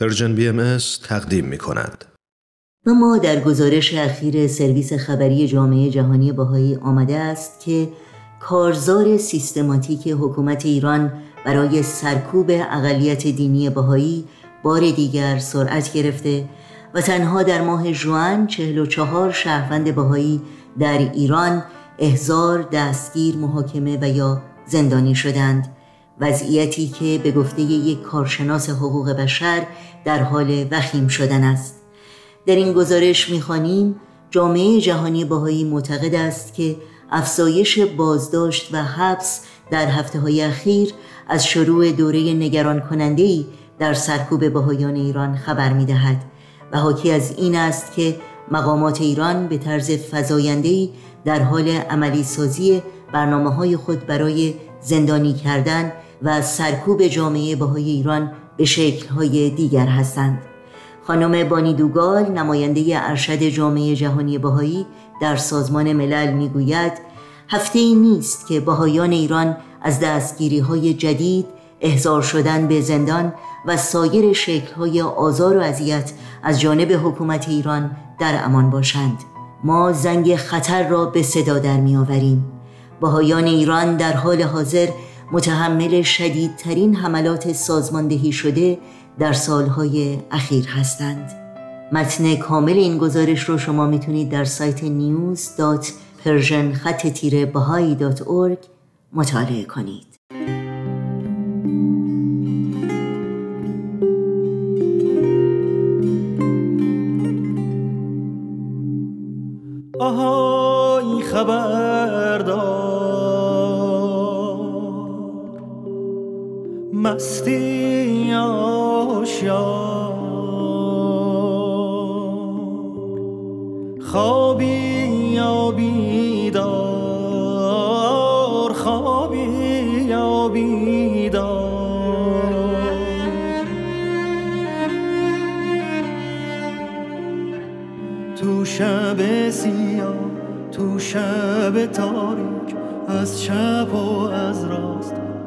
Persian BM تقدیم می کند. و ما در گزارش اخیر سرویس خبری جامعه جهانی بهایی آمده است که کارزار سیستماتیک حکومت ایران برای سرکوب اقلیت دینی بهایی بار دیگر سرعت گرفته و تنها در ماه ژوئن 44 شهروند بهایی در ایران احضار، دستگیر، محاکمه و یا زندانی شدند وضعیتی که به گفته یک کارشناس حقوق بشر در حال وخیم شدن است. در این گزارش می‌خوانیم جامعه جهانی باهایی معتقد است که افزایش بازداشت و حبس در هفته های اخیر از شروع دوره نگران کننده در سرکوب باهایان ایران خبر می دهد و حاکی از این است که مقامات ایران به طرز فضاینده در حال عملی سازی برنامه های خود برای زندانی کردن و سرکوب جامعه بهای ایران به شکلهای دیگر هستند. خانم بانی دوگال نماینده ارشد جامعه جهانی بهایی در سازمان ملل می‌گوید هفته ای نیست که بهایان ایران از دستگیری های جدید احضار شدن به زندان و سایر شکلهای آزار و اذیت از جانب حکومت ایران در امان باشند. ما زنگ خطر را به صدا در می آوریم بهایان ایران در حال حاضر متحمل شدیدترین حملات سازماندهی شده در سالهای اخیر هستند. متن کامل این گزارش رو شما می‌تونید در سایت news.persian خط تیره مطالعه کنید. آهای خبردار. مستی آشیار خوابی یا بیدار خوابی یا بیدار. تو شب سیاه تو شب تاریک از چپ و از راست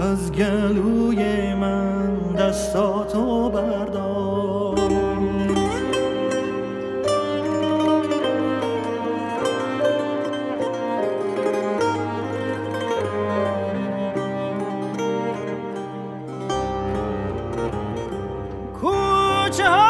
از گلوی من دستاتو بردار. کوچه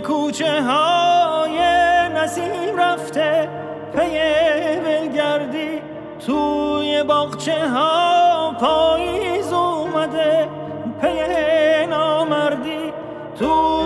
کوچه های نسیم رفته پی بلگردی توی باغچه ها پاییز اومده پی نامردی توی